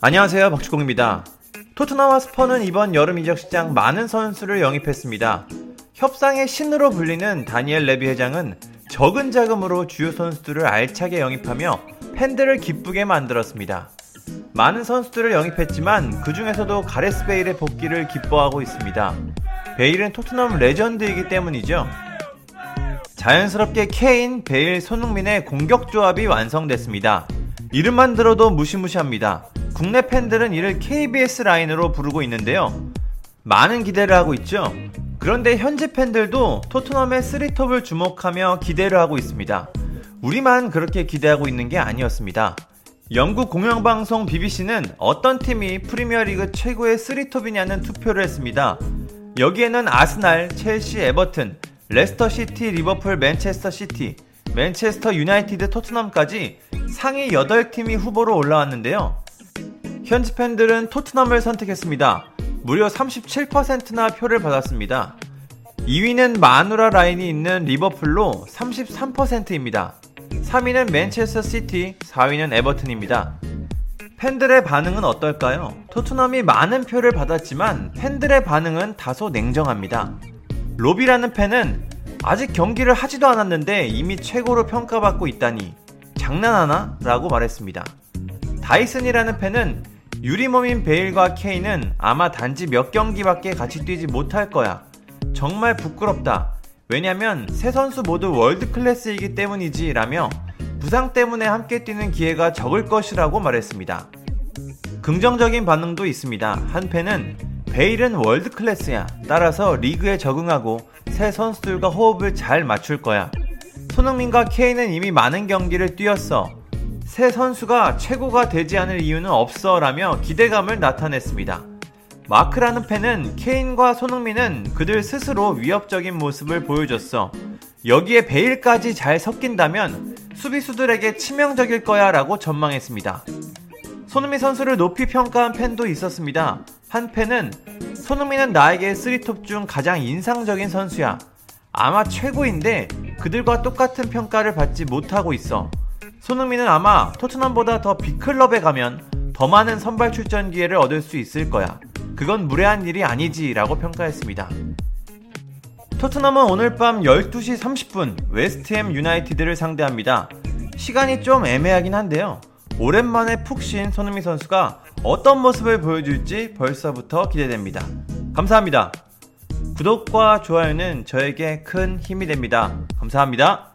안녕하세요. 박주공입니다. 토트넘 스퍼는 이번 여름 이적 시장 많은 선수를 영입했습니다. 협상의 신으로 불리는 다니엘 레비 회장은 적은 자금으로 주요 선수들을 알차게 영입하며 팬들을 기쁘게 만들었습니다. 많은 선수들을 영입했지만 그 중에서도 가레스 베일의 복귀를 기뻐하고 있습니다. 베일은 토트넘 레전드이기 때문이죠. 자연스럽게 케인, 베일, 손흥민의 공격 조합이 완성됐습니다. 이름만 들어도 무시무시합니다. 국내 팬들은 이를 KBS 라인으로 부르고 있는데요. 많은 기대를 하고 있죠. 그런데 현지 팬들도 토트넘의 three top을 주목하며 기대를 하고 있습니다. 우리만 그렇게 기대하고 있는 게 아니었습니다. 영국 공영방송 BBC는 어떤 팀이 프리미어리그 최고의 three top이냐는 투표를 했습니다. 여기에는 아스날, 첼시, 에버튼, 레스터 시티, 리버풀, 맨체스터 시티, 맨체스터 유나이티드, 토트넘까지 상위 8팀이 후보로 올라왔는데요. 현지 팬들은 토트넘을 선택했습니다. 무려 37%나 표를 받았습니다. 2위는 마누라 라인이 있는 리버풀로 33%입니다. 3위는 맨체스터 시티, 4위는 에버튼입니다. 팬들의 반응은 어떨까요? 토트넘이 많은 표를 받았지만 팬들의 반응은 다소 냉정합니다. 로비라는 팬은 아직 경기를 하지도 않았는데 이미 최고로 평가받고 있다니 장난하나? 라고 말했습니다. 다이슨이라는 팬은 유리몸인 베일과 케인은 아마 단지 몇 경기밖에 같이 뛰지 못할 거야. 정말 부끄럽다. 왜냐면 세 선수 모두 world class이기 때문이지 라며 부상 때문에 함께 뛰는 기회가 적을 것이라고 말했습니다. 긍정적인 반응도 있습니다. 한 팬은 베일은 world class야. 따라서 리그에 적응하고 새 선수들과 호흡을 잘 맞출 거야. 손흥민과 케인은 이미 많은 경기를 뛰었어. 새 선수가 최고가 되지 않을 이유는 없어 라며 기대감을 나타냈습니다. 마크라는 팬은 케인과 손흥민은 그들 스스로 위협적인 모습을 보여줬어. 여기에 베일까지 잘 섞인다면 수비수들에게 치명적일 거야 라고 전망했습니다. 손흥민 선수를 높이 평가한 팬도 있었습니다. 한 팬은 손흥민은 나에게 three top 중 가장 인상적인 선수야. 아마 최고인데 그들과 똑같은 평가를 받지 못하고 있어. 손흥민은 아마 토트넘보다 더 big club에 가면 더 많은 선발 출전 기회를 얻을 수 있을 거야. 그건 무례한 일이 아니지 라고 평가했습니다. 토트넘은 오늘 밤 12시 30분 웨스트햄 유나이티드를 상대합니다. 시간이 좀 애매하긴 한데요. 오랜만에 푹 쉰 손흥민 선수가 어떤 모습을 보여줄지 벌써부터 기대됩니다. 감사합니다. 구독과 좋아요는 저에게 큰 힘이 됩니다. 감사합니다.